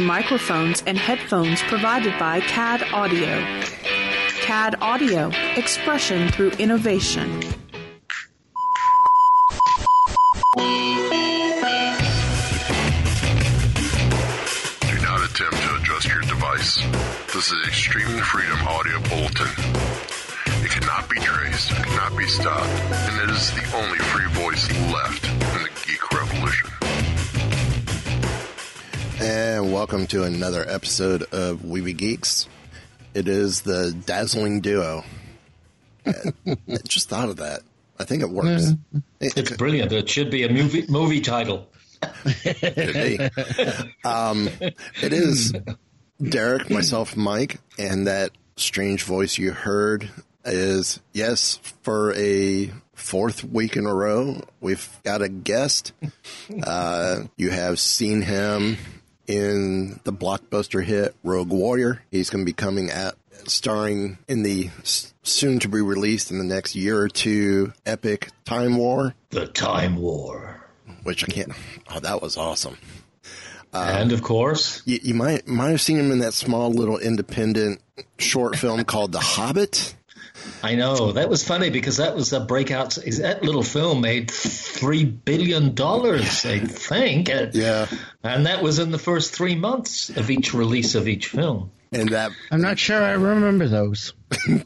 Microphones and headphones provided by CAD Audio. CAD Audio, expression through innovation. Do not attempt to adjust your device. This is Streaming Freedom audio bulletin. It cannot be traced, cannot be stopped, and it is the only free voice left And welcome to another episode of Weeby Geeks. It is the dazzling duo. I just thought of that. I think it works. It- It's brilliant. It should be a movie movie title. could be. Um, it is Derek, myself, Mike, and that strange voice you heard is yes for a fourth week in a row. We've got a guest. Uh, you have seen him in the blockbuster hit Rogue Warrior. He's going to be coming at starring in the soon to be released in the next year or two epic Time War, The Time War. which I can't. Oh, that was awesome. Uh, and of course, You, you might might have seen him in that small little independent short film called The Hobbit. I know that was funny because that was a breakout. That little film made three billion dollars, I think. Yeah, and that was in the first three months of each release of each film. and that I'm not sure I remember those. and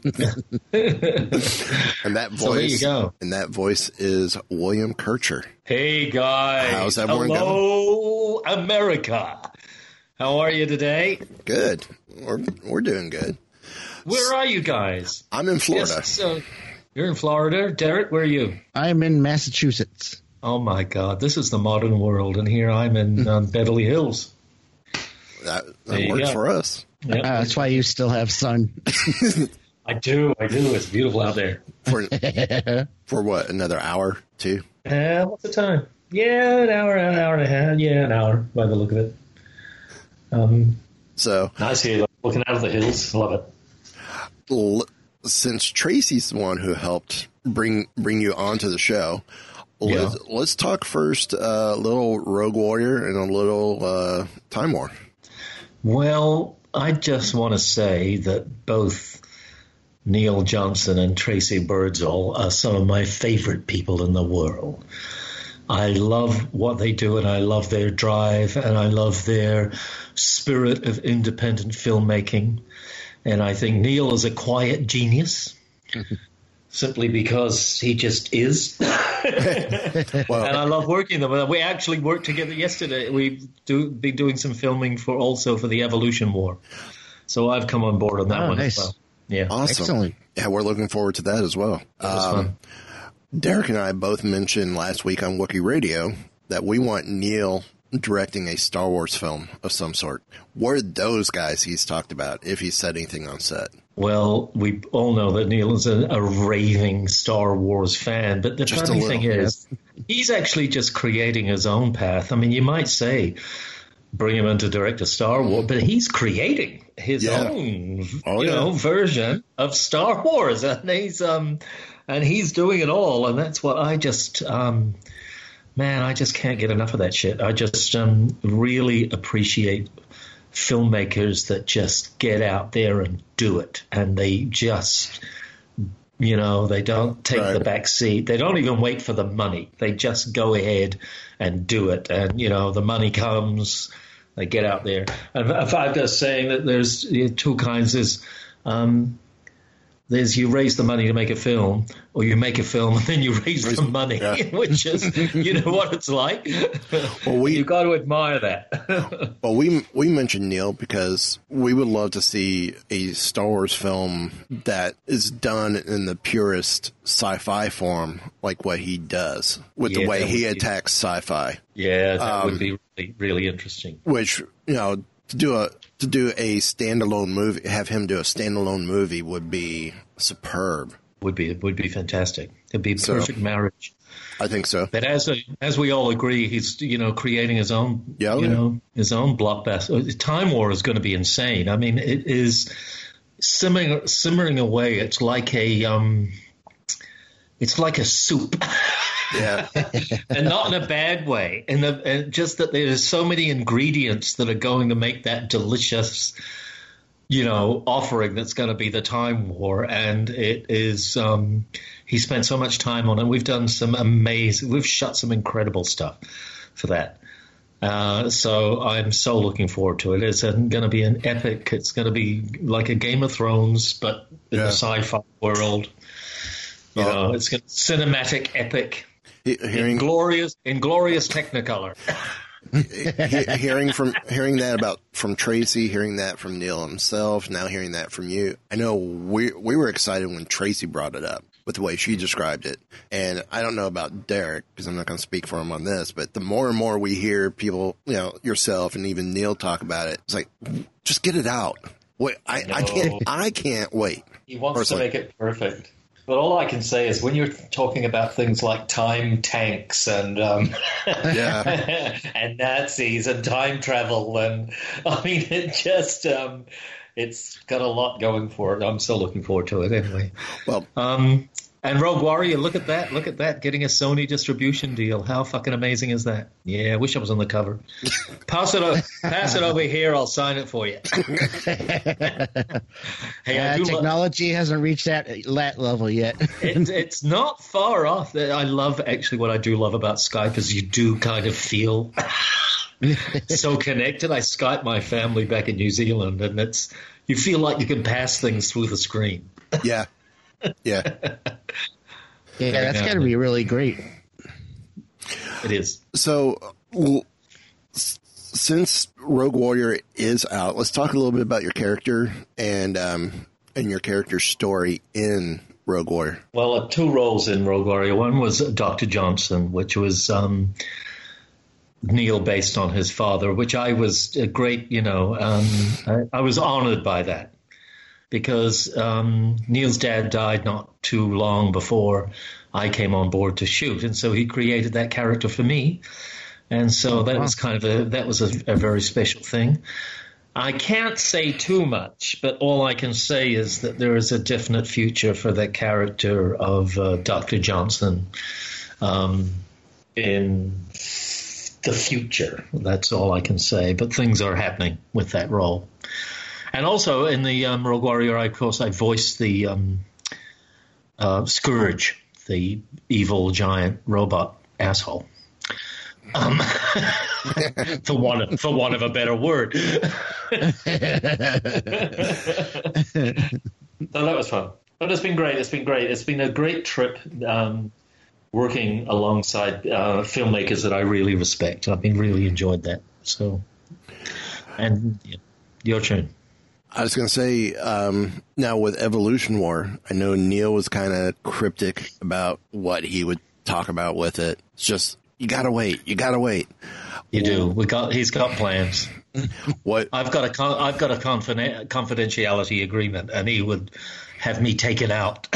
that voice. So there you go. And that voice is William Kircher. Hey guys, How's everyone hello America. How are you today? Good. We're we're doing good. Where are you guys? I'm in Florida. Yes, so you're in Florida, Derek. Where are you? I'm in Massachusetts. Oh my God, this is the modern world, and here I'm in um, Beverly Hills. That, that works go. for us. Yep. Uh, that's why you still have sun. I do, I do. It's beautiful out there. For for what? Another hour, two. Uh, what's the time? Yeah, an hour, an hour and a half. Yeah, an hour by the look of it. Um, So nice here, looking out of the hills. Love it. Since Tracey's the one who helped bring bring you onto the show, let's, let's talk first a little Rogue Warrior and a little uh, Time War. Well, I just want to say that both Neil Johnson and Tracey Birdsall are some of my favorite people in the world. I love what they do and I love their drive and I love their spirit of independent filmmaking. And I think Neil is a quiet genius simply because he just is. Well, and I love working with them. We actually worked together yesterday. We've do, been doing some filming for also for the Evolution War. So I've come on board on that Oh, one nice. as well. Yeah, awesome. Excellent. Yeah, we're looking forward to that as well. that was Um, fun. Derek and I both mentioned last week on Wookiee Radio that we want Neil directing a Star Wars film of some sort. What are those guys he's talked about if he said anything on set? Well, we all know that Neil is a, a raving Star Wars fan, but the Just funny little, thing is, he's actually just creating his own path. I mean, you might say bring him in to direct a Star Wars, but he's creating his Yeah. own, Oh, you yeah. know, version of Star Wars, and he's um, and he's doing it all, and that's what I just um, man, I just can't get enough of that shit. I just um, really appreciate filmmakers that just get out there and do it, and they just, you know, they don't take Right. the back seat. They don't even wait for the money. They just go ahead and do it, and you know, the money comes. They get out there, and if I'm just saying that there's two kinds. Is um, there's you raise the money to make a film, or you make a film and then you raise the money, yeah. which is you know what it's like. Well, we- you've got to admire that. Well, we we mentioned Neil because we would love to see a Star Wars film that is done in the purest sci-fi form, like what he does with the way he be- attacks sci-fi. yeah, that Um, would be really, really interesting. Which you know to do a to do a standalone movie, have him do a standalone movie would be superb. Would be it would be fantastic. It'd be a So- perfect marriage. I think so. But as a, as we all agree, he's you know creating his own Yeah, you yeah. know his own blockbuster. Time War is going to be insane. I mean, it is simmering simmering away. It's like a um, it's like a soup. Yeah. and not in a bad way. And, the, and just that there's so many ingredients that are going to make that delicious, you know, offering that's going to be the Time War. And it is, um, he spent so much time on it. We've done some amazing, we've shot some incredible stuff for that. Uh, so I'm so looking forward to it. It's going to be an epic. It's going to be like a Game of Thrones, but in Yeah. the sci-fi world. You Oh. know, it's got cinematic epic, He- Hearing glorious, in glorious Technicolor. hearing from hearing that about from Tracey, hearing that from Neil himself, now hearing that from you. I know we we were excited when Tracey brought it up with the way she described it, and I don't know about Derek because I'm not going to speak for him on this. But the more and more we hear people, you know, yourself and even Neil talk about it, it's like just get it out. Wait, I, I can't I can't wait. He wants Personally. to make it perfect. But all I can say is when you're talking about things like time tanks and um, Yeah. and Nazis and time travel and I mean it just um, it's got a lot going for it. I'm so looking forward to it anyway. Well, Um, and Rogue Warrior, look at that! Look at that! Getting a Sony distribution deal. How fucking amazing is that? Yeah, I wish I was on the cover. pass it, o- pass it over here. I'll sign it for you. hey, Uh, do lo- technology hasn't reached that, that level yet. it, it's not far off. I love actually what I do love about Skype is you do kind of feel so connected. I Skype my family back in New Zealand, and it's you feel like you can pass things through the screen. yeah, yeah. yeah, that's got to be really great. It is. So, well, since Rogue Warrior is out, let's talk a little bit about your character and um, and your character's story in Rogue Warrior. Well, uh, two roles in Rogue Warrior. One was Dr. Johnson, which was um, Neil based on his father, which I was a great, you know, um, I, I was honored by that because um, Neil's dad died not too long before I came on board to shoot, and so he created that character for me, and so that was kind of a that was a, a very special thing. I can't say too much, but all I can say is that there is a definite future for the character of uh, Dr. Johnson um, in the future. That's all I can say. But things are happening with that role. And also in the um, Rogue Warrior, of course, I voiced the um, uh, Scourge, the evil giant robot asshole. Um, for one of, for one of a better word. No, that was fun. But it's been great. It's been great. It's been a great trip um, working alongside uh, filmmakers that I really respect. I've been really enjoyed that. So, and yeah, your turn. I was going to say um, now with Evolution War, I know Neil was kind of cryptic about what he would talk about with it. It's just you gotta wait, you gotta wait. You do. We got. He's got plans. What? I've got a. I've got a confidentiality agreement, and he would have me taken out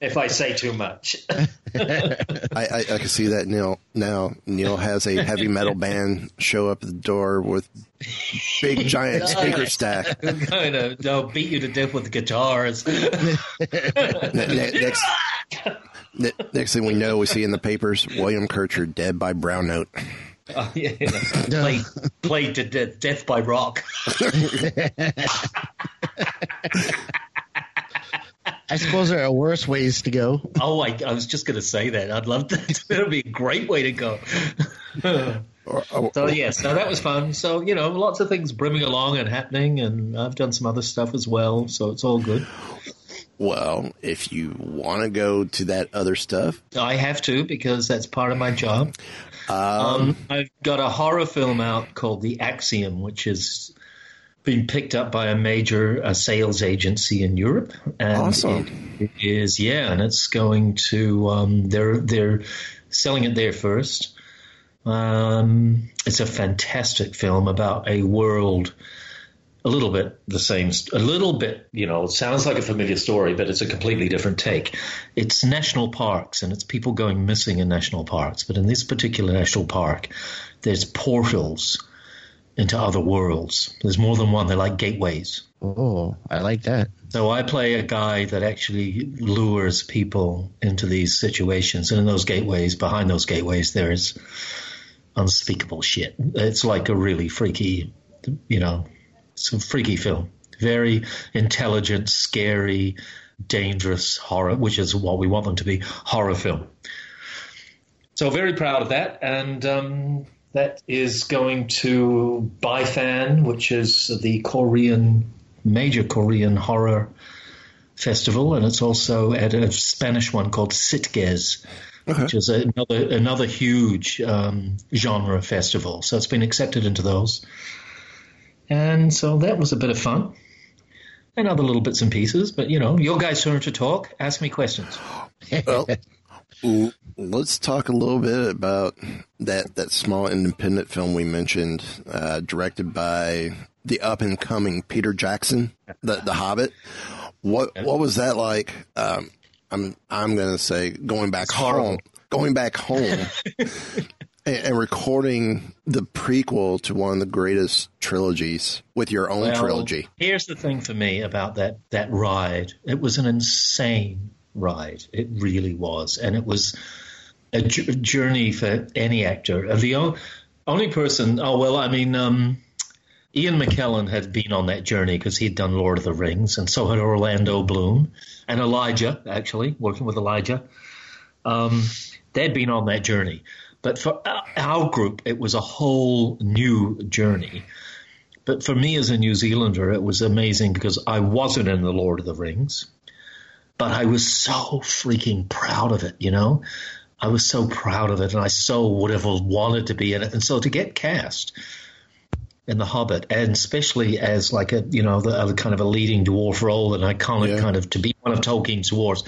if I say too much. I, I, I can see that Neil now. Neil has a heavy metal band show up at the door with big giant speaker stack. kind of they'll beat you to death with guitars. Ne- ne- next, ne- next thing we know, we see in the papers William Kircher dead by brown note. Uh, yeah, played, played to death, death by rock. I suppose there are worse ways to go. Oh, I, I was just going to say that. I'd love that. That'd be a great way to go. Or- or- So yes, no, that was fun. So you know, lots of things brimming along and happening, and I've done some other stuff as well. So it's all good. well, if you want to go to that other stuff, I have to because that's part of my job. Um, I've got a horror film out called The Axiom, which has been picked up by a major uh, sales agency in Europe. And Awesome. It is yeah, and it's going to um, they're they're selling it there first. Um, it's a fantastic film about a world. A little bit the same, a little bit, you know, it sounds like a familiar story, but it's a completely different take. It's national parks and it's people going missing in national parks. But in this particular national park, there's portals into other worlds. There's more than one. They're like gateways. Oh, I like that. So I play a guy that actually lures people into these situations, and in those gateways, behind those gateways, there's unspeakable shit. It's like a really freaky, you know, a freaky film. Very intelligent, scary, dangerous horror, which is what we want them to be horror film. So very proud of that, and um, that is going to BIFAN, which is the Korean major Korean horror festival, and it's also at a Spanish one called Sitges, okay. which is another another huge um, genre festival. So it's been accepted into those, and so that was a bit of fun. And other little bits and pieces, but you know, your guys' turn to talk. Ask me questions. well, let's talk a little bit about that that small independent film we mentioned, uh, directed by the up and coming Peter Jackson, the the Hobbit. What what was that like? Um, I'm I'm gonna say going back home, going back home, and, recording the prequel to one of the greatest trilogies with your own well, trilogy. Here's the thing for me about that that ride. It was an insane ride. It really was, and it was a journey for any actor. The only person. Oh well, I mean. Um, Ian McKellen had been on that journey because he'd done Lord of the Rings, and so had Orlando Bloom and Elijah, actually, working with Elijah. Um, they'd been on that journey. But for uh, our group, it was a whole new journey. But for me as a New Zealander, it was amazing because I wasn't in the Lord of the Rings, but I was so freaking proud of it, you know? I was so proud of it, and I so would have wanted to be in it. And so to get cast, in The Hobbit, and especially as like a you know the, kind of a leading dwarf role, an iconic yeah. kind of to be one of Tolkien's dwarves.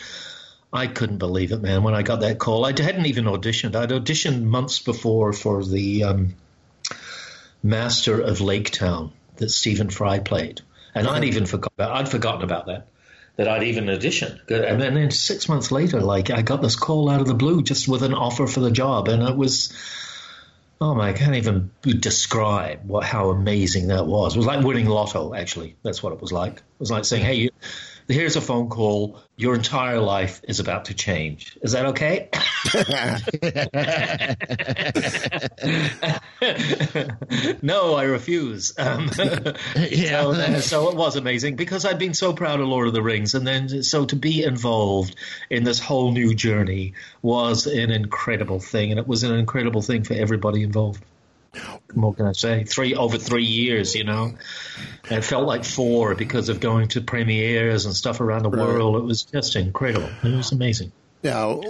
I couldn't believe it, man. When I got that call, I hadn't even auditioned. I'd auditioned months before for the um, Master of Lake Town that Stephen Fry played, and I'd even forgot. I'd forgotten about that. That I'd even auditioned, and then six months later, like I got this call out of the blue, just with an offer for the job, and it was Oh my! I can't even describe what how amazing that was. It was like winning lotto. Actually, that's what it was like. It was like saying, "Hey, you, here's a phone call. Your entire life is about to change. Is that okay?" no, I refuse. Um, yeah. So, so, it was amazing because I'd been so proud of Lord of the Rings, and then so to be involved in this whole new journey was an incredible thing, and it was an incredible thing for everybody involved what can I say? Three over three years, you know. it felt like four because of going to premieres and stuff around the world. It was just incredible. It was amazing. Now,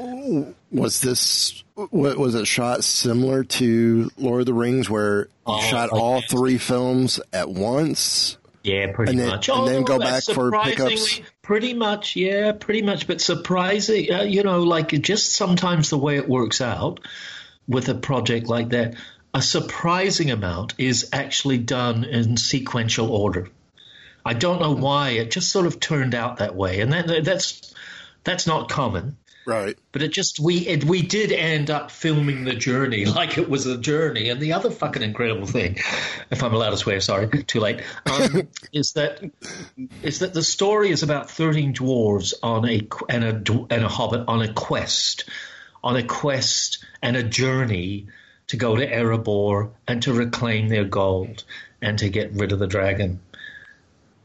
was this was it shot similar to Lord of the Rings, where you oh, shot all three films at once? Yeah, pretty and then, much. And oh, then go back for pickups. Pretty much, yeah, pretty much. But surprising, uh, you know, like just sometimes the way it works out with a project like that a surprising amount is actually done in sequential order. I don't know why it just sort of turned out that way, and that, that's that's not common. Right. But it just we it, we did end up filming the journey like it was a journey. And the other fucking incredible thing, if I'm allowed to swear, sorry, too late, um, is that is that the story is about thirteen dwarves on a and a and a hobbit on a quest, on a quest and a journey to go to Erebor and to reclaim their gold and to get rid of the dragon.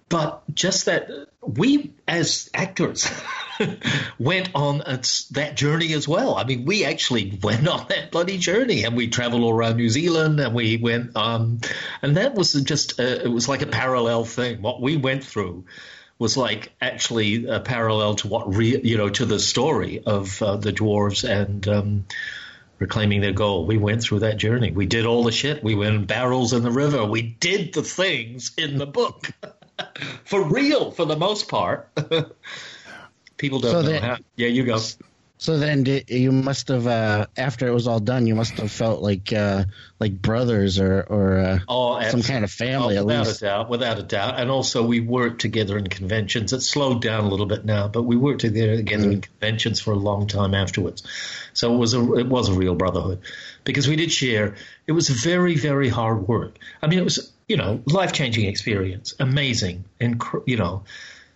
But just that we, as actors, went on that journey as well. I mean, we actually went on that bloody journey, and we traveled all around New Zealand, and we went, um, and that was just a, it was like a parallel thing. What we went through was like actually a parallel to what re, you know to the story of uh, the dwarves and um, reclaiming their goal. We went through that journey. We did all the shit. We went in barrels in the river. We did the things in the book for real, for the most part. People don't so know how. Yeah, you go. So then, did, you must have uh, after it was all done, you must have felt like uh, like brothers or or uh, Oh, some kind of family Oh, at without least. a doubt, without a doubt. And also, we worked together in conventions. It's slowed down a little bit now, but we worked together, together in conventions for a long time afterwards. So it was a it was a real brotherhood because we did share. It was very very hard work. I mean, it was you know life changing experience, amazing, and you know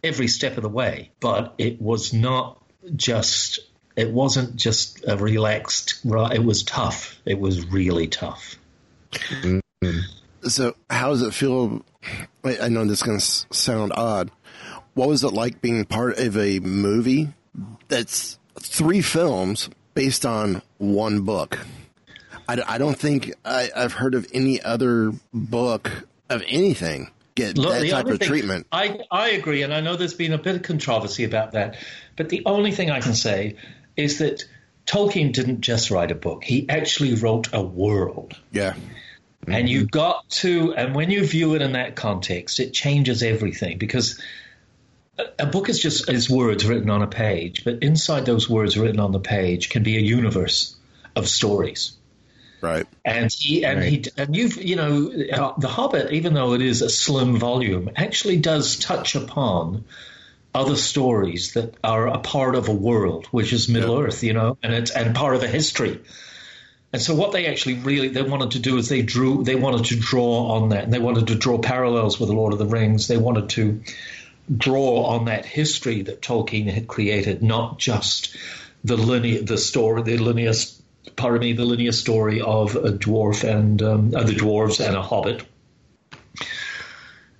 every step of the way. But it was not just. It wasn't just a relaxed. It was tough. It was really tough. So, how does it feel? I I know this is going to sound odd. What was it like being part of a movie that's three films based on one book? I don't think I, I've heard of any other book of anything get Look, that type of thing- treatment. I, I agree, and I know there's been a bit of controversy about that. But the only thing I can say is that Tolkien didn't just write a book, he actually wrote a world. Yeah, And you got to, and when you view it in that context, it changes everything because a, a book is just is words written on a page, but inside those words written on the page can be a universe of stories. right. And he and he and you've you know uh, the Hobbit, even though it is a slim volume, actually does touch upon other stories that are a part of a world, which is Middle Earth, you know, and it's and part of a history. And so what they actually really they wanted to do is they drew they wanted to draw on that and they wanted to draw parallels with the Lord of the Rings. They wanted to draw on that history that Tolkien had created, not just the linear the story the linear pardon me the linear story of a dwarf and um, uh, the dwarves and a hobbit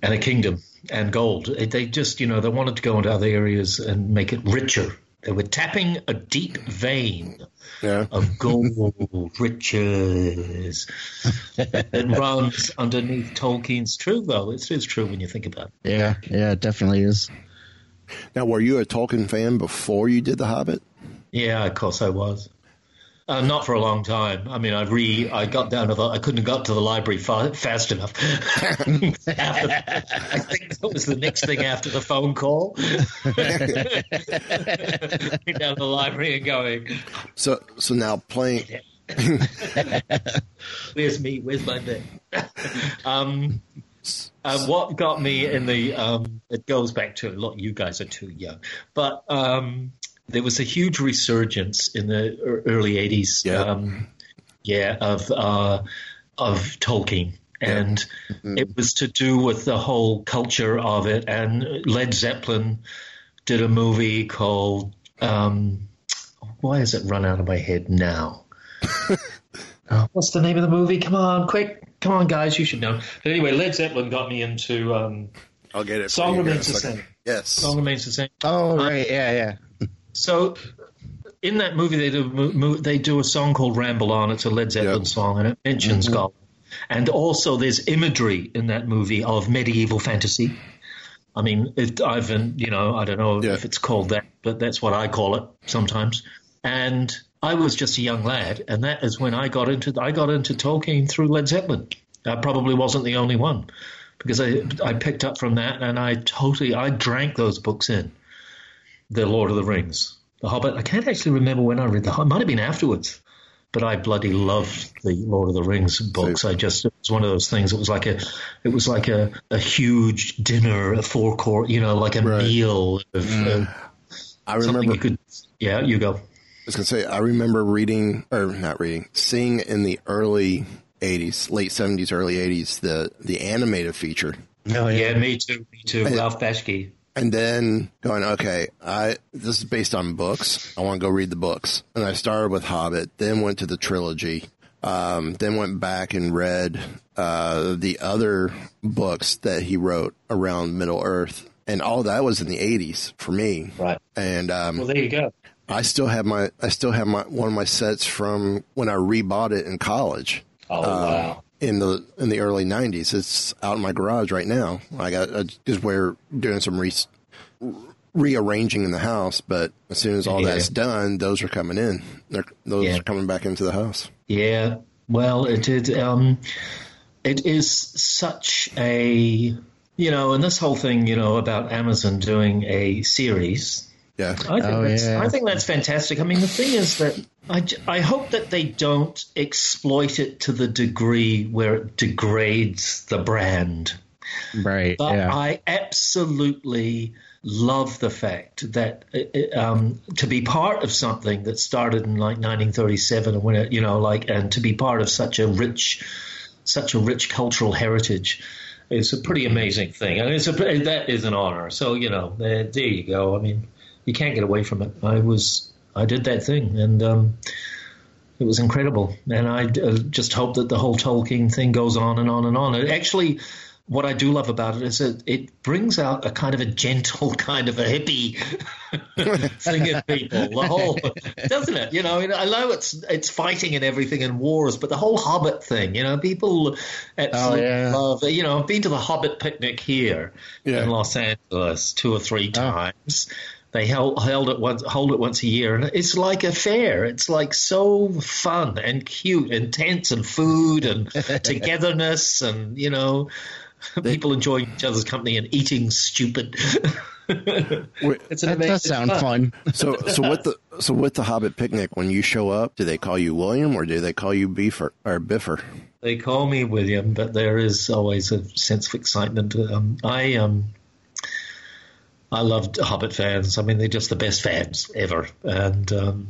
and a kingdom and gold. They just you know they wanted to go into other areas and make it richer. They were tapping a deep vein Yeah, of gold riches that runs underneath Tolkien's true, though. It is true when you think about it. Yeah, yeah, it definitely is. Now, were you a Tolkien fan before you did The Hobbit? Yeah, of course I was. Uh, not for a long time. I mean, I re I got down to the I couldn't have got to the library fa- fast enough. I think that was the next thing after the phone call. Down to the library and going, So, so now playing. "Where's me? Where's my bed?" um, uh, what got me in the um, it goes back to a lot. you guys are too young, but um, there was a huge resurgence in the early '80s. Yeah. Um, yeah, of uh, of Tolkien. And it was to do with the whole culture of it. And Led Zeppelin did a movie called, um, why has it run out of my head now? What's the name of the movie? Come on, quick. Come on, guys, you should know. But anyway, Led Zeppelin got me into um, I'll get it. Song Remains the. Same. Yes. Song Remains the Same. Oh, right, yeah, yeah. So in that movie, they do they do a song called "Ramble On." It's a Led Zeppelin Yep. song, and it mentions mm-hmm. Gollum. And also, there's imagery in that movie of medieval fantasy. I mean, it, I've been, you know, I don't know Yeah. if it's called that, but that's what I call it sometimes. And I was just a young lad, and that is when I got into I got into Tolkien through Led Zeppelin. I probably wasn't the only one because I I picked up from that, and I totally I drank those books in. The Lord of the Rings, The Hobbit. I can't actually remember when I read the. Hobbit. It might have been afterwards, but I bloody loved the Lord of the Rings books. I just it was one of those things. It was like a, it was like a, a huge dinner, a four course, you know, like a Right. meal of uh, I remember. you could. Yeah, you go. I was gonna say I remember reading or not reading, seeing in the early '80s, late '70s, early '80s, the the animated feature, Oh, Yeah, me too. Me too. Ralph Bakshi. And then going, okay, I this is based on books. I want to go read the books, and I started with Hobbit, then went to the trilogy, um, then went back and read uh, the other books that he wrote around Middle Earth, and all that was in the '80s for me. Right. And um, Well, there you go. I still have my I still have my one of my sets from when I rebought it in college Oh wow. In the in the early '90s. It's out in my garage right now. I got because we're doing some re, rearranging in the house, but as soon as all Yeah. that's done, those are coming in. They're, those Yeah. are coming back into the house. Yeah, well, it is. Um, it is such a you know, and this whole thing, you know, about Amazon doing a series Yeah. I think, Oh, that's, yeah. I think that's fantastic. I mean, the thing is that I, I hope that they don't exploit it to the degree where it degrades the brand. Right. But yeah. I absolutely love the fact that uh, um, to be part of something that started in like 1937 and when it, you know, like, and to be part of such a rich, such a rich cultural heritage. It's a pretty amazing thing, and it's a that is an honor. So you know, there, there you go. I mean, you can't get away from it. I was, I did that thing, and um, it was incredible. And I uh, just hope that the whole Tolkien thing goes on and on and on. It actually, what I do love about it is that it brings out a kind of a gentle, kind of a hippie thing in people. The whole, doesn't it? You know, I know it's it's fighting and everything and wars, but the whole Hobbit thing. You know, people absolutely yeah. love. You know, I've been to the Hobbit picnic here Yeah. in Los Angeles two or three times. They held, held it once, hold it once a year, and it's like a fair. It's like so fun and cute and tense and food and togetherness and you know people enjoying each other's company and eating stupid. Wait, it's an that amazing does sound fun. So, so with the so with the Hobbit picnic, when you show up, do they call you William or do they call you Beefer or Biffer? They call me William, but there is always a sense of excitement. Um, I um, I loved Hobbit fans. I mean, they're just the best fans ever, and um,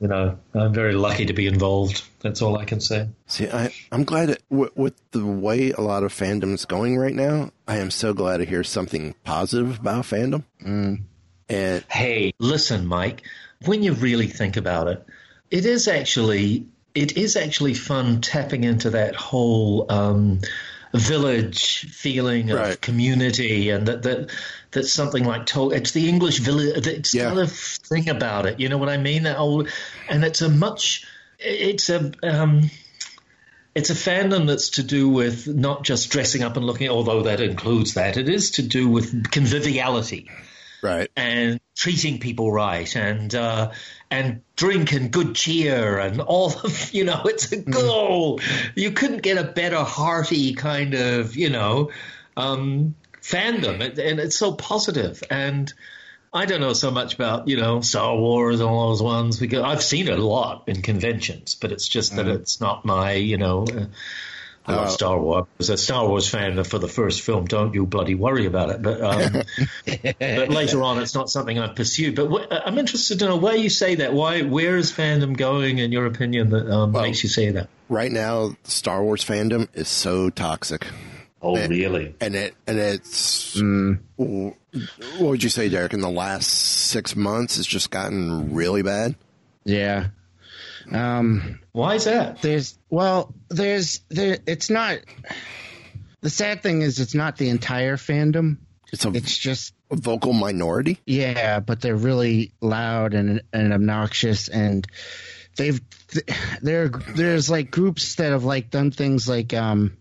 you know, I'm very lucky to be involved. That's all I can say. See, I, I'm glad that with, with the way a lot of fandom's going right now, I am so glad to hear something positive about fandom. Mm. And Hey, listen, Mike. When you really think about it, it is actually it is actually fun tapping into that whole um, village feeling of Right. community, and that that that's something like Tol- it's the English village. It's Yeah. a thing about it. You know what I mean? That old, and it's a much. It's a. Um, it's a fandom that's to do with not just dressing up and looking, although that includes that. It is to do with conviviality right, and treating people right and uh, and drink and good cheer and all of you know it's a goal. You couldn't get a better hearty kind of you know um, fandom, and and it's so positive. and. I don't know so much about you know Star Wars and all those ones because I've seen it a lot in conventions, but it's just that it's not my you know. Uh, I love Uh, Star Wars. As a Star Wars fan for the first film, don't you bloody worry about it. But um, but later on, it's not something I've pursued. But wh- I'm interested to know why you say that. Why? Where is fandom going, in your opinion, that um, makes you say that? right now, Star Wars fandom is so toxic, Oh, Man. really? and it and it's what would you say, Derek? In the last six months, it's just gotten really bad. Yeah. Um, Why is that? there's well, there's there. It's not. The sad thing is, it's not the entire fandom. It's a It's just a vocal minority. yeah, but they're really loud and and obnoxious, and they've there there's like groups that have like done things like um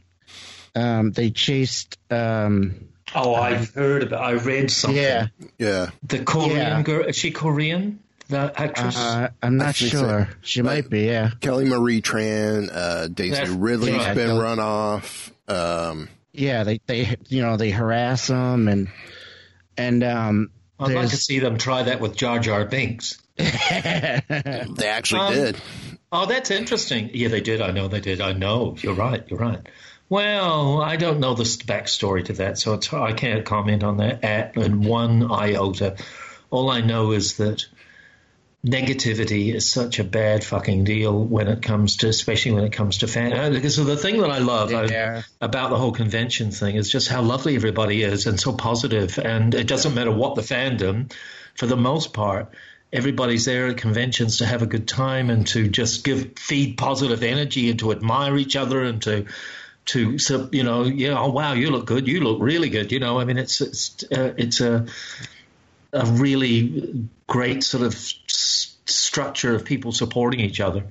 um they chased um Oh, I've heard about. I read something. yeah Yeah, The Korean Yeah. girl. Is she Korean? The actress. uh, I'm not think so. sure she might be yeah Kelly Marie Tran, uh, Daisy That's- Ridley's yeah, been Kelly- run off. Um, yeah they they you know they harass them and and um I'd like to see them try that with Jar Jar Binks. they actually Um, did. Oh, that's interesting. Yeah, they did. I know they did. I know. You're right. You're right. Well, I don't know the backstory to that, so it's, I can't comment on that at in one iota. All I know is that negativity is such a bad fucking deal when it comes to, especially when it comes to fan. uh, Because the thing that I love I- about the whole convention thing is just how lovely everybody is and so positive, and it doesn't matter what the fandom, for the most part. Everybody's there at conventions to have a good time and to just give feed positive energy and to admire each other and to to so you know yeah oh wow you look good you look really good you know I mean it's it's uh, it's a a really great sort of s- structure of people supporting each other.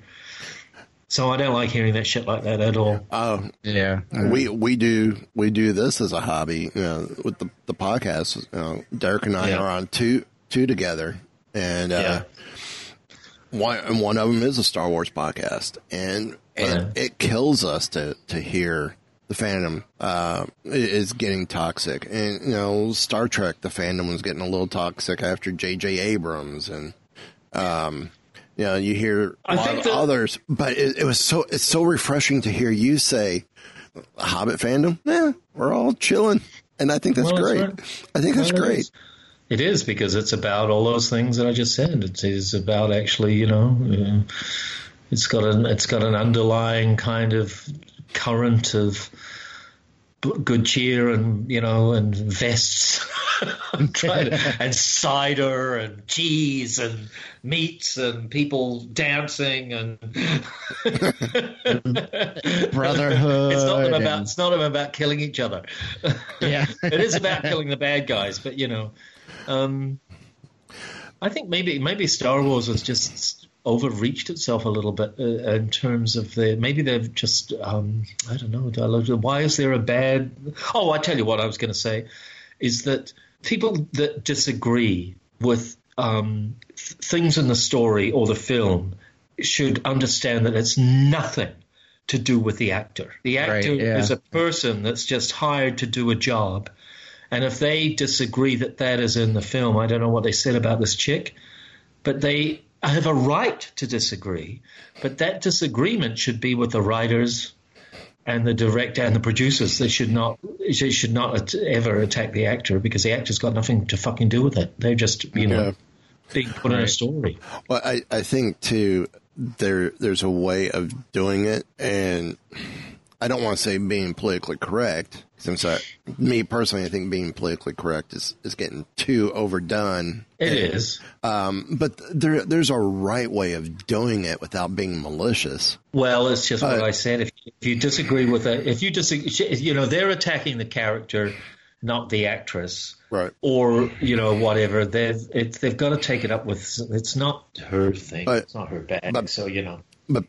So I don't like hearing that shit like that at all. Oh, yeah we we do we do this as a hobby, you know, with the the podcast. You know, Derek and I Yeah. are on two two together, and uh, one and one of them is a Star Wars podcast, and and Right. it kills us to to hear the fandom uh, is getting toxic, and you know, Star Trek, the fandom was getting a little toxic after J.J. Abrams, and um, you know, you hear a I lot think of that- others, but it, it was so it's so refreshing to hear you say, Hobbit fandom, yeah, we're all chilling, and I think that's Well, great. right. I think that's Well, great. is. It is because it's about all those things that I just said. It is about actually, you know, uh, it's got an it's got an underlying kind of current of good cheer and you know and vests to- and cider and cheese and meats and people dancing and Brotherhood It's not about and- it's not about killing each other. Yeah. it is about killing the bad guys, but you know, um, I think maybe maybe Star Wars has just overreached itself a little bit uh, in terms of the maybe they've just um, I don't know. dialogue- Why is there a bad? Oh, I tell you what I was going to say is that people that disagree with um, th- things in the story or the film should understand that it's nothing to do with the actor. The Right, actor yeah. is a person that's just hired to do a job. And if they disagree that that is in the film, I don't know what they said about this chick, but they have a right to disagree. But that disagreement should be with the writers and the director and the producers. They should not they should not ever attack the actor because the actor's got nothing to fucking do with it. They're just you know Yeah. being put in a story. Well, I, I think too there there's a way of doing it, and I don't want to say being politically correct. Since I, me personally, I think being politically correct is, is getting too overdone. It is. Um, but there there's a right way of doing it without being malicious. Well, it's just what Uh, I said. If, if you disagree with it, if you disagree, you know, they're attacking the character, not the actress, Right. or you know, whatever. They've it, they've got to take it up with. It's not her thing. But- it's not her bag. but- so you know, But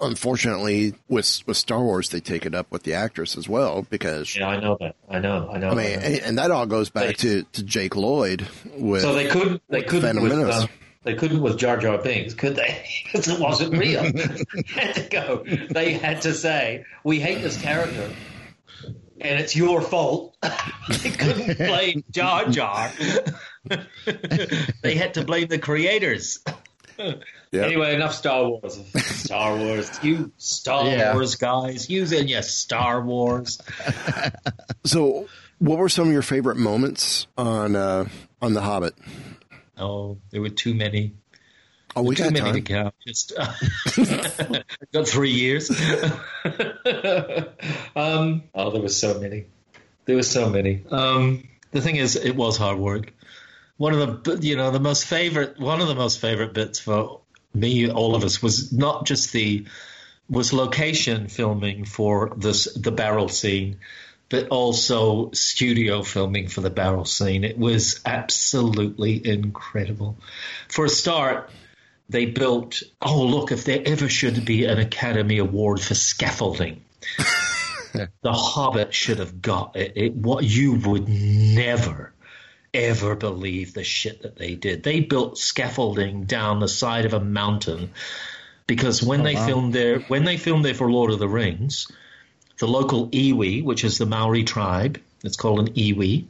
unfortunately, with with Star Wars, they take it up with the actress as well because yeah, I know that. I know. I know. I mean, I know. and, and that all goes back They- to, to Jake Lloyd with so they couldn't. They couldn't Phantom with. Menace. Um, they couldn't with Jar Jar Binks, could they? Because it wasn't real. had to go. They had to say, "We hate this character." and it's your fault. they couldn't blame Jar Jar. they had to blame the creators. Yeah. Anyway, enough Star Wars. Star Wars. You Star Yeah. Wars guys. Using your Star Wars. So, what were some of your favorite moments on uh, on The Hobbit? Oh, there were too many. Oh, we too got many time. to count. Just got three years. um, oh, there were so many. There were so many. Um, the thing is, it was hard work. One of the, you know, the most favorite, one of the most favorite bits for me, all of us, was not just the, was location filming for this the barrel scene, but also studio filming for the barrel scene. It was absolutely incredible. For a start, they built. Oh, look! If there ever should be an Academy Award for scaffolding, The Hobbit should have got it. it. What you would never, ever believe the shit that they did. They built scaffolding down the side of a mountain because when they filmed there, when they filmed there for Lord of the Rings, the local iwi, which is the Maori tribe, it's called an iwi,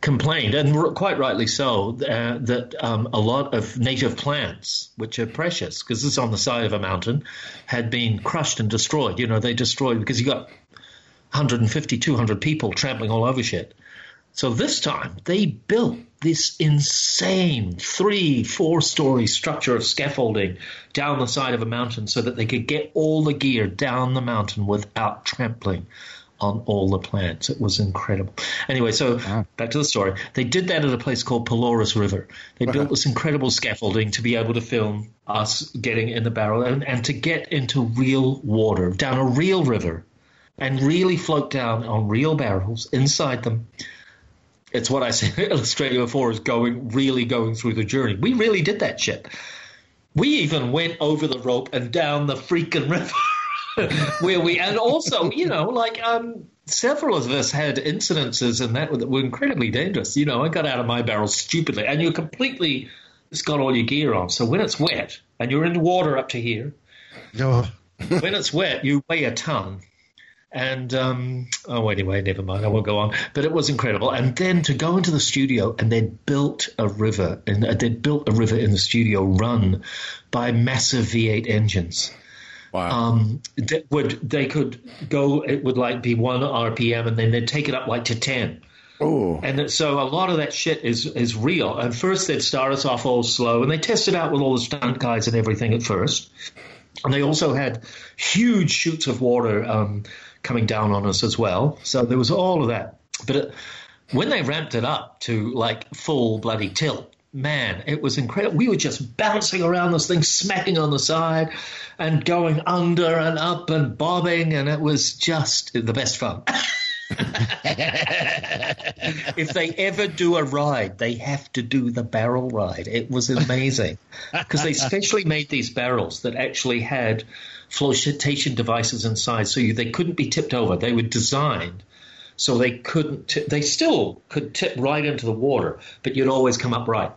complained, and r- quite rightly so, uh, that um, a lot of native plants, which are precious, because it's on the side of a mountain, had been crushed and destroyed. You know, they destroyed because you got 150, 200 people trampling all over shit. So this time they built this insane three, four story structure of scaffolding down the side of a mountain so that they could get all the gear down the mountain without trampling on all the plants. It was incredible. Anyway, so back to the story. They did that at a place called Pelorus River. They uh-huh. built this incredible scaffolding to be able to film us getting in the barrel and, and to get into real water, down a real river, and really float down on real barrels inside them it's what I said illustrated before is going really going through the journey. We really did that shit. We even went over the rope and down the freaking river where we and also, you know, like um several of us had incidences and that that were incredibly dangerous. You know, I got out of my barrel stupidly and you're completely it's got all your gear on. So when it's wet and you're in the water up to here, No. when it's wet, you weigh a ton. And um, oh, anyway, never mind. I won't go on. But it was incredible. And then to go into the studio and they'd built a river, and they'd built a river in the studio run by massive V8 engines. Wow. Um, that would they could go? It would like be one RPM, and then they'd take it up like to ten. oh, And so a lot of that shit is is real. And first, they'd start us off all slow, and they tested out with all the stunt guys and everything at first. And they also had huge shoots of water um, coming down on us as well. So there was all of that. But it, when they ramped it up to like full bloody tilt, man, it was incredible. We were just bouncing around this thing, smacking on the side, and going under and up and bobbing, and it was just the best fun. if they ever do a ride, they have to do the barrel ride. It was amazing because they specially made these barrels that actually had flotation devices inside, so you, they couldn't be tipped over. They were designed so they couldn't. T- they still could tip right into the water, but you'd always come up right.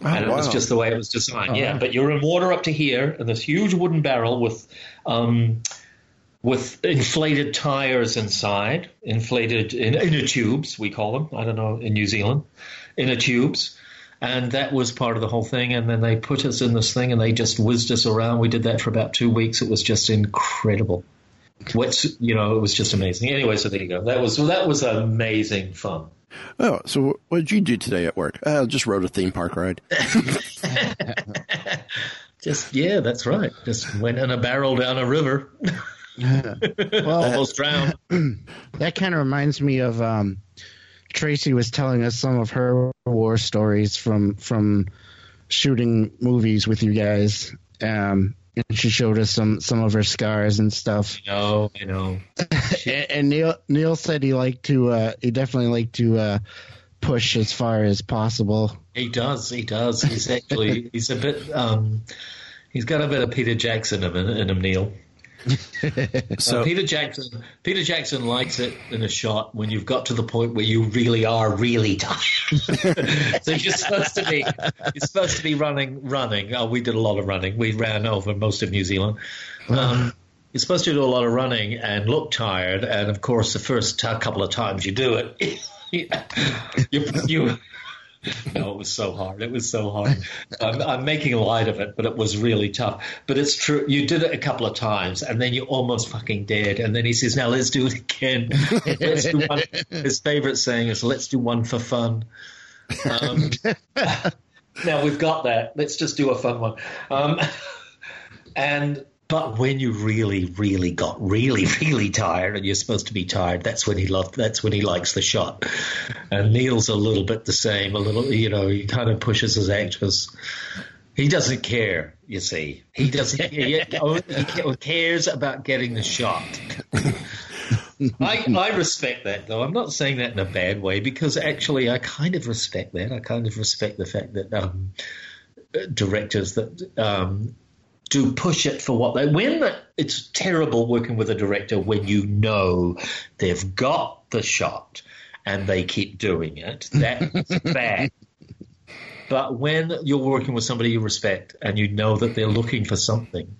and it was just the way it was designed. yeah, wow. but you're in water up to here, and this huge wooden barrel with. Um, with inflated tires inside, inflated in, inner tubes, we call them. I don't know in New Zealand, inner tubes. And that was part of the whole thing. And then they put us in this thing and they just whizzed us around. We did that for about two weeks. It was just incredible. What's, you know, it was just amazing. Anyway, so there you go. That was, that was amazing fun. oh. So what did you do today at work? Uh, just rode a theme park ride. Just, yeah, that's right. Just went in a barrel down a river, Well, almost drowned. that kind of reminds me of um, Tracey was telling us some of her war stories from from shooting movies with you guys. Um, and she showed us some some of her scars and stuff. I know, I know. And, and Neil Neil said he liked to uh, he definitely liked to uh, push as far as possible. He does. He does. He's actually he's a bit. Um, he's got a bit of Peter Jackson in him, in him Neil. So Uh, Peter Jackson. Peter Jackson likes it in a shot when you've got to the point where you really are really tired. so you're supposed to be you're supposed to be running, running. Oh, we did a lot of running. We ran over most of New Zealand. Um, you're supposed to do a lot of running and look tired. And of course, the first t- couple of times you do it, you, you no, it was so hard. It was so hard. I'm, I'm making light of it, but it was really tough. But it's true. You did it a couple of times, and then you're almost fucking dead. And then he says, "Now let's do it again." let's do one. His favorite saying is, "Let's do one for fun." Um, now we've got that. Let's just do a fun one. Um, and but when you really, really got really, really tired, and you're supposed to be tired, that's when he loved. That's when he likes the shot. And Neil's a little bit the same. A little, you know, he kind of pushes his actors. He doesn't care. You see, he doesn't. he, cares about getting the shot. I, I respect that, though. I'm not saying that in a bad way because actually, I kind of respect that. I kind of respect the fact that um, directors that um, do push it for what they when it's terrible working with a director when you know they've got the shot and they keep doing it. That's bad. But when you're working with somebody you respect and you know that they're looking for something,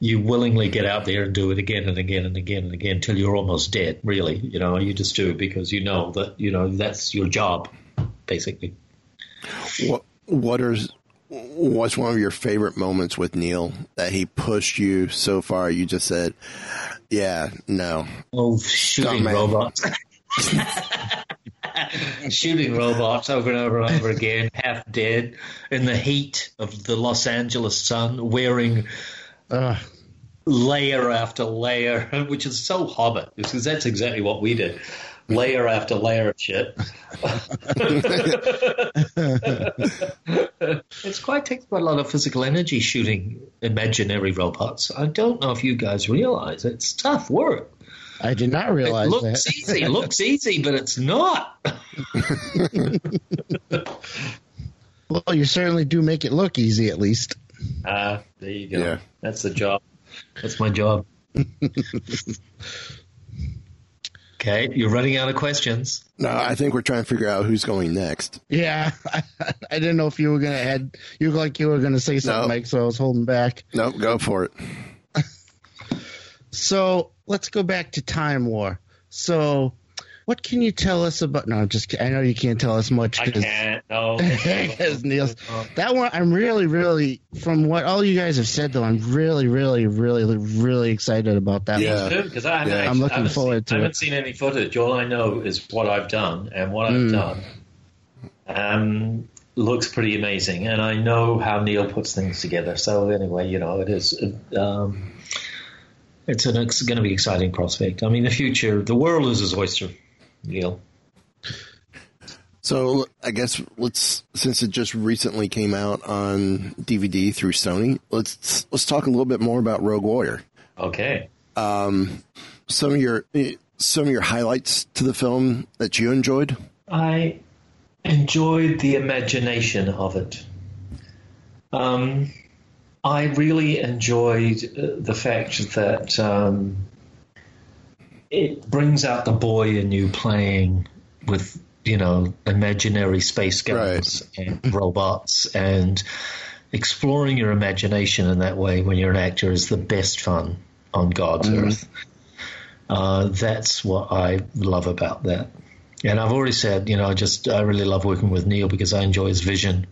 you willingly get out there and do it again and again and again and again till you're almost dead. Really, you know, you just do it because you know that you know that's your job, basically. what what are what's one of your favorite moments with Neil that he pushed you so far? You just said, "Yeah, no." Oh, shooting robots. shooting robots over and over and over again, half dead, in the heat of the Los Angeles sun, wearing Uh, layer after layer, which is so Hobbit, because that's exactly what we did. Layer after layer of shit. it's quite takes quite a lot of physical energy shooting imaginary robots. I don't know if you guys realize it. it's tough work. I did not realize It looks that. easy. It looks easy, but it's not. Well, you certainly do make it look easy, at least. Ah, there you go. Yeah. That's the job. That's my job. okay, you're running out of questions. No, I think we're trying to figure out who's going next. Yeah, I, I didn't know if you were gonna head. You look like you were gonna say something, No. Mike, so I was holding back. No, go for it. So let's go back to Time War. So, what can you tell us about? No, I'm just. I know you can't tell us much. I can't. No. Because Neil's that one, I'm really, really from what all you guys have said though, I'm really, really, really, really excited about that. Yeah. Because I haven't Yeah. actually- I'm looking I forward seen, to I haven't seen any footage. All I know is what I've done, and what I've Mm. done um, looks pretty amazing. And I know how Neil puts things together. So anyway, you know, it is. Um, it's an it's going to be exciting prospect. I mean, the future, the world is his oyster, Neil. So I guess let's since it just recently came out on DVD through Sony, let's let's talk a little bit more about Rogue Warrior. Okay. Some of your some of your highlights to the film that you enjoyed. I enjoyed the imagination of it. Um, I really enjoyed uh, the fact that um, it brings out the boy in you playing with, you know, imaginary space guns and robots and exploring your imagination in that way when you're an actor is the best fun on God's earth. Uh, that's what I love about that. And I've already said, you know, I just I really love working with Neil because I enjoy his vision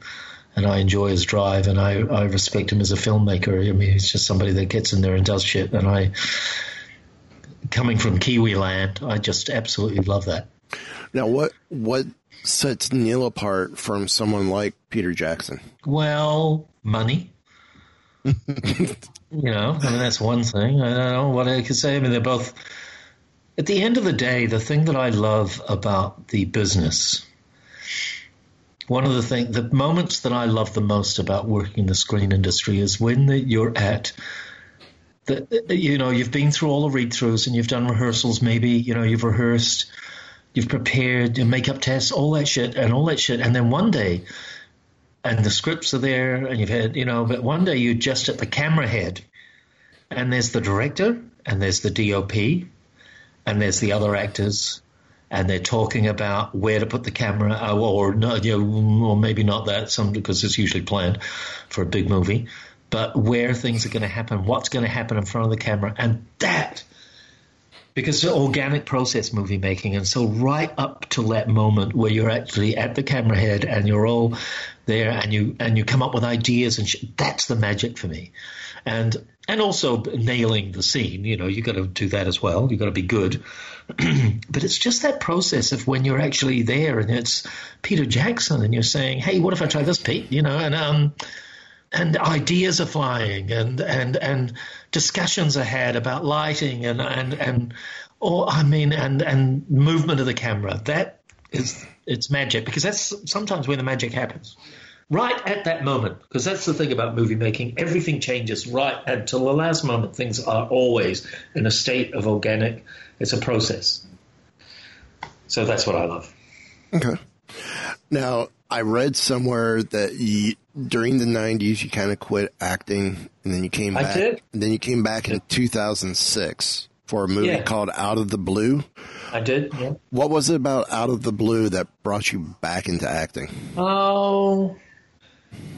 and I enjoy his drive and I, I respect him as a filmmaker. I mean, he's just somebody that gets in there and does shit. And I, coming from Kiwi land, I just absolutely love that. Now, what what sets Neil apart from someone like Peter Jackson? Well, money. you know, I mean, that's one thing. I don't know what I could say. I mean, they're both. At the end of the day, the thing that I love about the business, one of the thing, the moments that I love the most about working in the screen industry is when the, you're at. The, you know, you've been through all the read throughs and you've done rehearsals, maybe, you know, you've rehearsed, you've prepared, your makeup tests, all that shit, and all that shit. And then one day, and the scripts are there, and you've had, you know, but one day you're just at the camera head, and there's the director, and there's the DOP, and there's the other actors, and they're talking about where to put the camera, uh, or you know, or maybe not that, some because it's usually planned for a big movie, but where things are going to happen, what's going to happen in front of the camera, and that because it's an organic process movie making and so right up to that moment where you're actually at the camera head and you're all there and you and you come up with ideas and sh- that's the magic for me. And and also nailing the scene you know you got to do that as well you got to be good. But it's just that process of when you're actually there and it's Peter Jackson and you're saying hey what if I try this Pete? You know and um and ideas are flying and and and discussions are had about lighting and and and or I mean and and movement of the camera. That is it's magic because that's sometimes where the magic happens. Right at that moment because that's the thing about movie making. Everything changes right until the last moment. Things are always in a state of organic it's a process. So that's what I love. Okay. Now, I read somewhere that you, during the '90s you kind of quit acting, and then you came back I did. And then you came back in 2006 for a movie Yeah. called Out of the Blue. I did yeah What was it about Out of the Blue that brought you back into acting? Oh,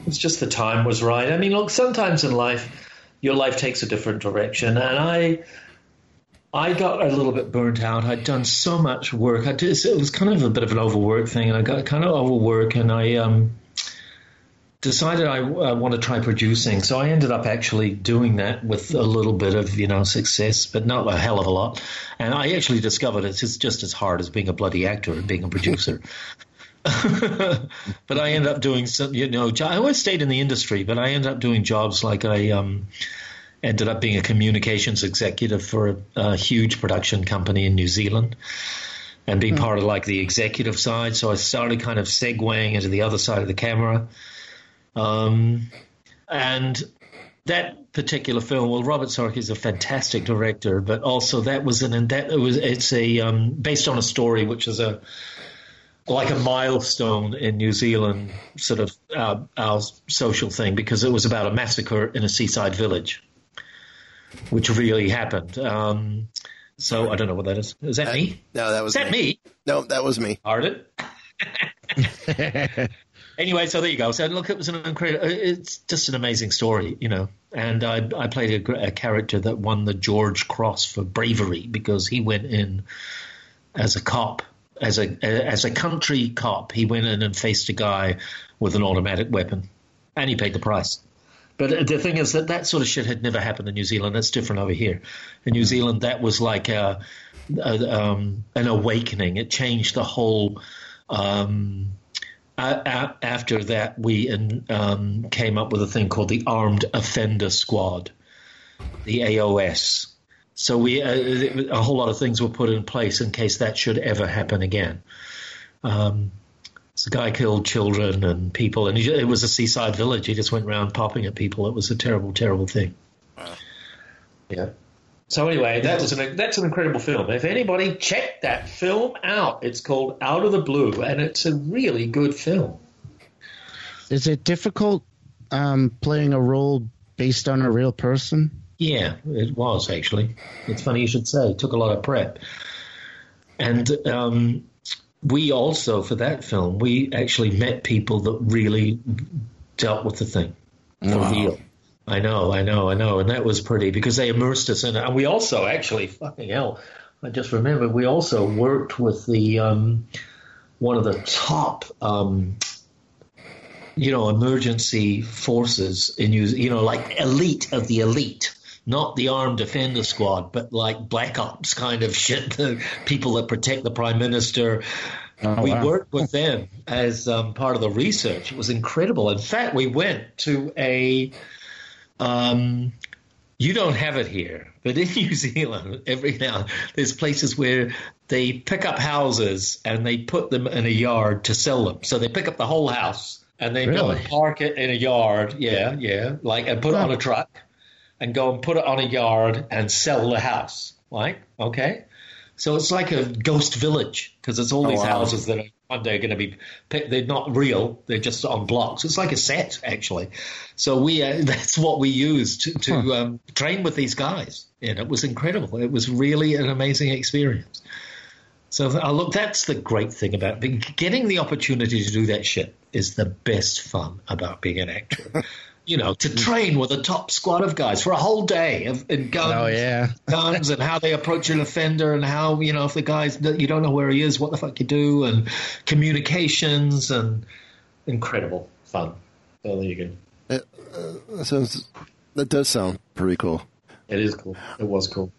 it's just the time was right. I mean, look, sometimes in life, your life takes a different direction, and I, I got a little bit burnt out. I'd done so much work. I did. It was kind of a bit of an overwork thing, and I got kind of overwork, and I um, decided I, I want to try producing. So I ended up actually doing that with a little bit of you know success, but not a hell of a lot. And I actually discovered it's just, just as hard as being a bloody actor and being a producer. but I ended up doing some, you know, I always stayed in the industry, but I ended up doing jobs like I um, ended up being a communications executive for a, a huge production company in New Zealand and being part of like the executive side. So I started kind of segueing into the other side of the camera. Um, and that particular film, well, Robert Sarkies is a fantastic director, but also that was an, and that it was, it's a, um, based on a story, which is a, like a milestone in New Zealand, sort of uh, our social thing, because it was about a massacre in a seaside village, which really happened. Um, so I don't know what that is. Is that me? No, that was Is that me? No, that was me. Pardon? anyway, so there you go. So look, it was an incredible. It's just an amazing story, you know. and I, I played a, a character that won the George Cross for bravery because he went in as a cop, as a as a country cop. He went in and faced a guy with an automatic weapon, and he paid the price. But the thing is that that sort of shit had never happened in New Zealand. It's different over here. In New Zealand, that was like a, a, um, an awakening. It changed the whole. Um, after that, we um, came up with a thing called the Armed Offender Squad, the AOS. So we uh, a whole lot of things were put in place in case that should ever happen again. Um, the guy killed children and people, and he, it was a seaside village. He just went around popping at people. It was a terrible, terrible thing. Yeah. So anyway, that was an that's an incredible film. If anybody check that film out, it's called Out of the Blue, and it's a really good film. Is it difficult um, playing a role based on a real person? Yeah, it was actually. It's funny you should say. It took a lot of prep, and um, we also for that film we actually met people that really dealt with the thing for Wow. real. I know, I know, I know, and that was pretty because they immersed us in it, and we also actually fucking hell. I just remembered we also worked with the um, one of the top. Um, you know, emergency forces in you, you know, like elite of the elite, not the armed defender squad, but like black ops kind of shit, the people that protect the prime minister. Oh, we wow. worked with them as um, part of the research. It was incredible. In fact, we went to a. Um, you don't have it here, but in New Zealand, every now there's places where they pick up houses and they put them in a yard to sell them. So they pick up the whole house and they Really? park it in a yard. Yeah, yeah, like and put it on a truck and go and put it on a yard and sell the house. Like, okay. So it's like a ghost village because it's all Oh, these wow. houses that are one day are going to be picked. They're not real. They're just on blocks. It's like a set actually. So we uh, that's what we used to, to um, train with these guys. And it was incredible. It was really an amazing experience. So uh, look, that's the great thing about being, getting the opportunity to do that shit is the best fun about being an actor. you know, to train with a top squad of guys for a whole day of in guns, Oh yeah. guns and how they approach an offender and how you know if the guy's you don't know where he is, what the fuck you do, and communications and incredible fun. So there you go. That sounds. That does sound pretty cool. It is cool. It was cool.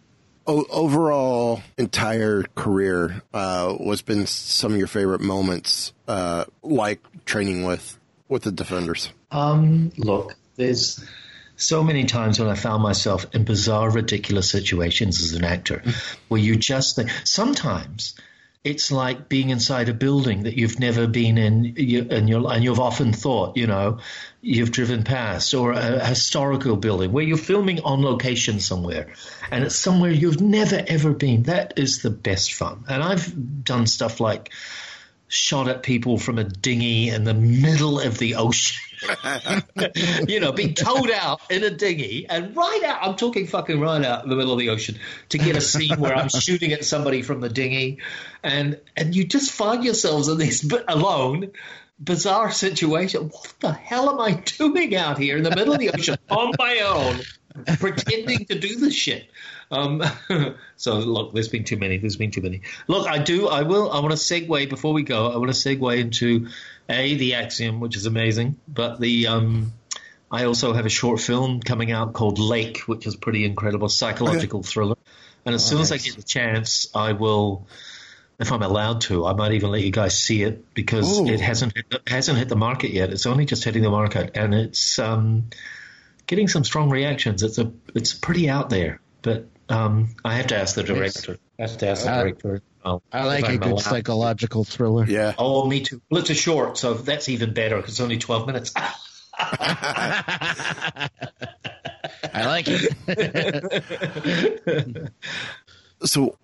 O- overall, entire career, uh, what's been some of your favorite moments, uh, like training with with the defenders? Um, look, there's so many times when I found myself in bizarre, ridiculous situations as an actor, where you just think. Sometimes it's like being inside a building that you've never been in, you, and you're and you've often thought, you know, you've driven past, or a, historical building where you're filming on location somewhere, and it's somewhere you've never ever been. That is the best fun, and I've done stuff like shot at people from a dinghy in the middle of the ocean. you know, being towed out in a dinghy and right out, I'm talking fucking right out in the middle of the ocean to get a scene where I'm shooting at somebody from the dinghy. And, and you just find yourselves in this bit alone, bizarre situation. What the hell am I doing out here in the middle of the ocean on my own, pretending to do this shit? Um, so look, there's been too many. There's been too many. Look, I do. I will. I want to segue before we go. I want to segue into a the Axiom, which is amazing, but the um, I also have a short film coming out called Lake, which is pretty incredible psychological thriller. And as soon as I get the chance, I will. If I'm allowed to, I might even let you guys see it because Ooh. it hasn't it hasn't hit the market yet. It's only just hitting the market, and it's um, getting some strong reactions. It's a it's pretty out there, but um, I have to ask the director. I have to ask the Uh, director. I like if a I'm good allowed. psychological thriller. Yeah. Oh, me too. Well, it's a short, so that's even better because it's only twelve minutes. I like it. So,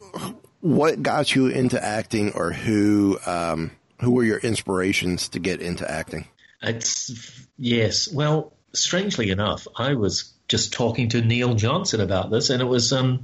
what got you into acting, or who um, who were your inspirations to get into acting? It's yes. Well, strangely enough, I was just talking to Neil Johnson about this, and it was. Um,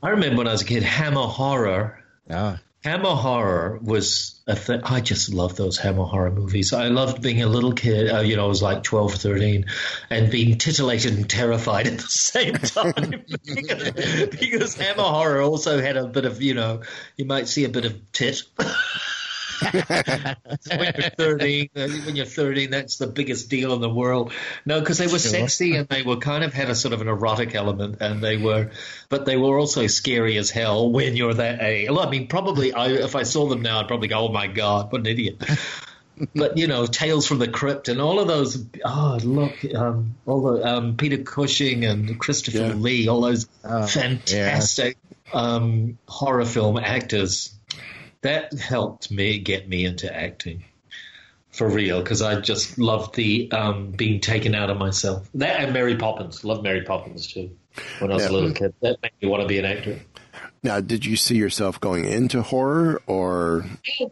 I remember when I was a kid, Hammer Horror Ah, Hammer horror was a thing. I just love those Hammer horror movies. I loved being a little kid. Uh, you know, I was like 12 or 13 and being titillated and terrified at the same time because, because Hammer horror also had a bit of, you know, you might see a bit of tit. when you're 13, uh, when you're 13, that's the biggest deal in the world. No, because they were Sure. sexy and they were kind of had a sort of an erotic element, and they were, but they were also scary as hell when you're that age. Well, I mean, probably I, if I saw them now, I'd probably go, "Oh my god, what an idiot." but you know, Tales from the Crypt and all of those. Oh, look, um, all the um, Peter Cushing and Christopher Yeah. Lee, all those Oh, fantastic um, horror film actors. That helped me get me into acting for real because I just loved the um, being taken out of myself. That and Mary Poppins. Love Mary Poppins too. When I was Yeah. a little kid, that made me want to be an actor. Now, did you see yourself going into horror or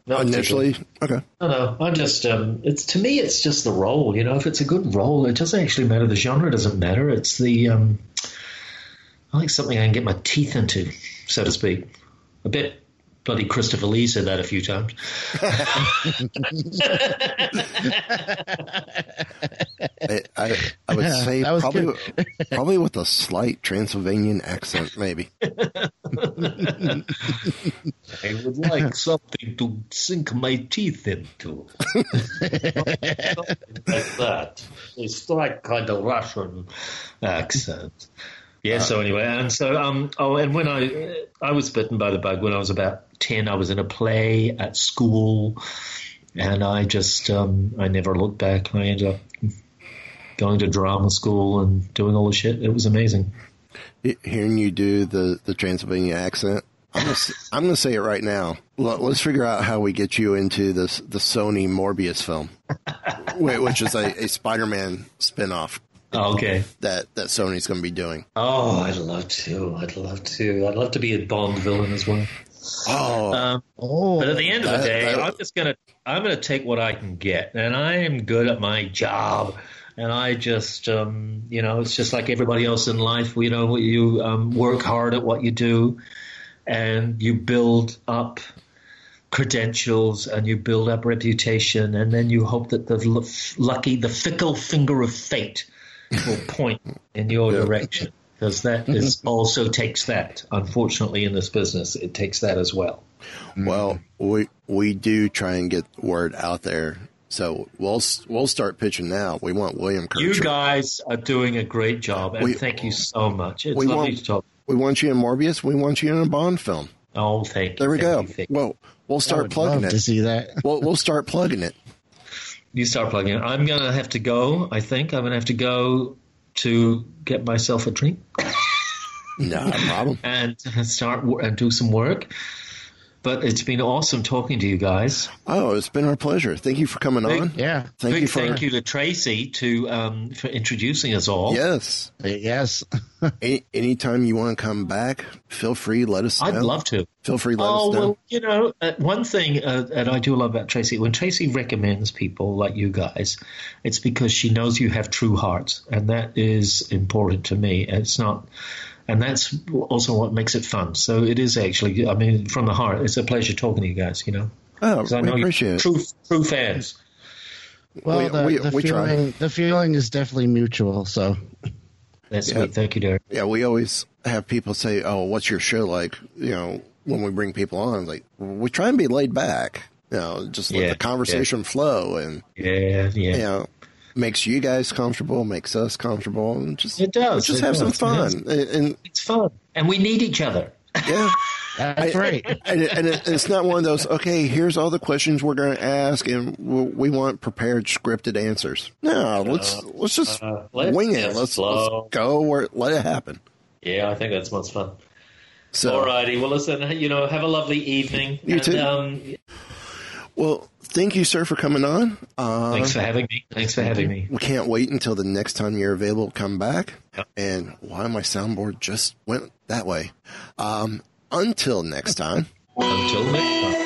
Not initially? Okay. No, no. I just um, it's to me, it's just the role. You know, if it's a good role, it doesn't actually matter. The genre doesn't matter. It's the um, I like something I can get my teeth into, so to speak. A bit bloody Christopher Lee said that a few times. I, I, I would say That probably probably with a slight Transylvanian accent, maybe. I would like something to sink my teeth into. something like that. A slight kind of Russian accent. Yeah. So anyway, and so um oh, and when I I was bitten by the bug when I was about ten, I was in a play at school, and I just um I never looked back. I ended up going to drama school and doing all the shit. It was amazing. Hearing you do the, the Transylvania accent, I'm gonna, I'm gonna say it right now. Let- Let's figure out how we get you into this the Sony Morbius film, which is a, a Spider-Man spin-off Oh, okay. that, that Sony's going to be doing. Oh, I'd love to. I'd love to. I'd love to be a Bond villain as well. Oh, Um, Oh, but at the end of the that- day, that- I'm just gonna I'm gonna take what I can get, and I am good at my job. And I just, um, you know, it's just like everybody else in life. You know, you um, work hard at what you do, and you build up credentials, and you build up reputation, and then you hope that the l- lucky, the fickle finger of fate will point in your direction, because that is also takes that. Unfortunately, in this business, it takes that as well. well, we we do try and get word out there. So we'll we'll start pitching now. We want William Kircher You guys are doing a great job, and We- thank you so much. It's we lovely want- to talk. we want you in Morbius. We want you in a Bond film. Oh, thank you. There we thank go. you. Well, we'll I start would plugging love to it. see that. We'll we'll start plugging it. You start plugging it. I'm going to have to go, I think. I'm going to have to go to get myself a drink No problem. and start and do some work. But it's been awesome talking to you guys. Oh, it's been our pleasure. Thank you for coming Big- on. Yeah. Thank Big you for thank you to Tracey to um, for introducing us all. yes. Yes. Any, anytime you want to come back, feel free. Let us know. I'd love to. Feel free. Let Oh us know. well, you know, uh, one thing uh, that I do love about Tracey, when Tracey recommends people like you guys, it's because she knows you have true hearts, and that is important to me. It's not, and that's also what makes it fun. So it is actually, I mean, from the heart, it's a pleasure talking to you guys. You know, oh, 'Cause I we know you're appreciate it. true, true fans. Well, We- the, we- the we try. feeling the feeling is definitely mutual. So That's Yeah. sweet. Thank you, Derek. Yeah, we always have people say, "Oh, what's your show like?" You know, when we bring people on, like we try and be laid back. You know, just let Yeah, the conversation flow, and Yeah, yeah. you know, makes you guys comfortable, makes us comfortable, and just It does, Just it have some does. fun, and, and It's fun, and we need each other. yeah. that's I- right. and, it, and it, it's not one of those. Okay, here's all the questions we're going to ask, and we, we want prepared, scripted answers. No, let's let's just uh, let's wing it. Let's, let's go where let it happen. Yeah, I think that's much fun. So, all righty. well, listen, you know, have a lovely evening. You and, too. Um, well, thank you, sir, for coming on. Uh, thanks for having me. Thanks for having me. we can't wait until the next time you're available come back. Yep. And why my soundboard just went that way. Um, until next time. Until next time.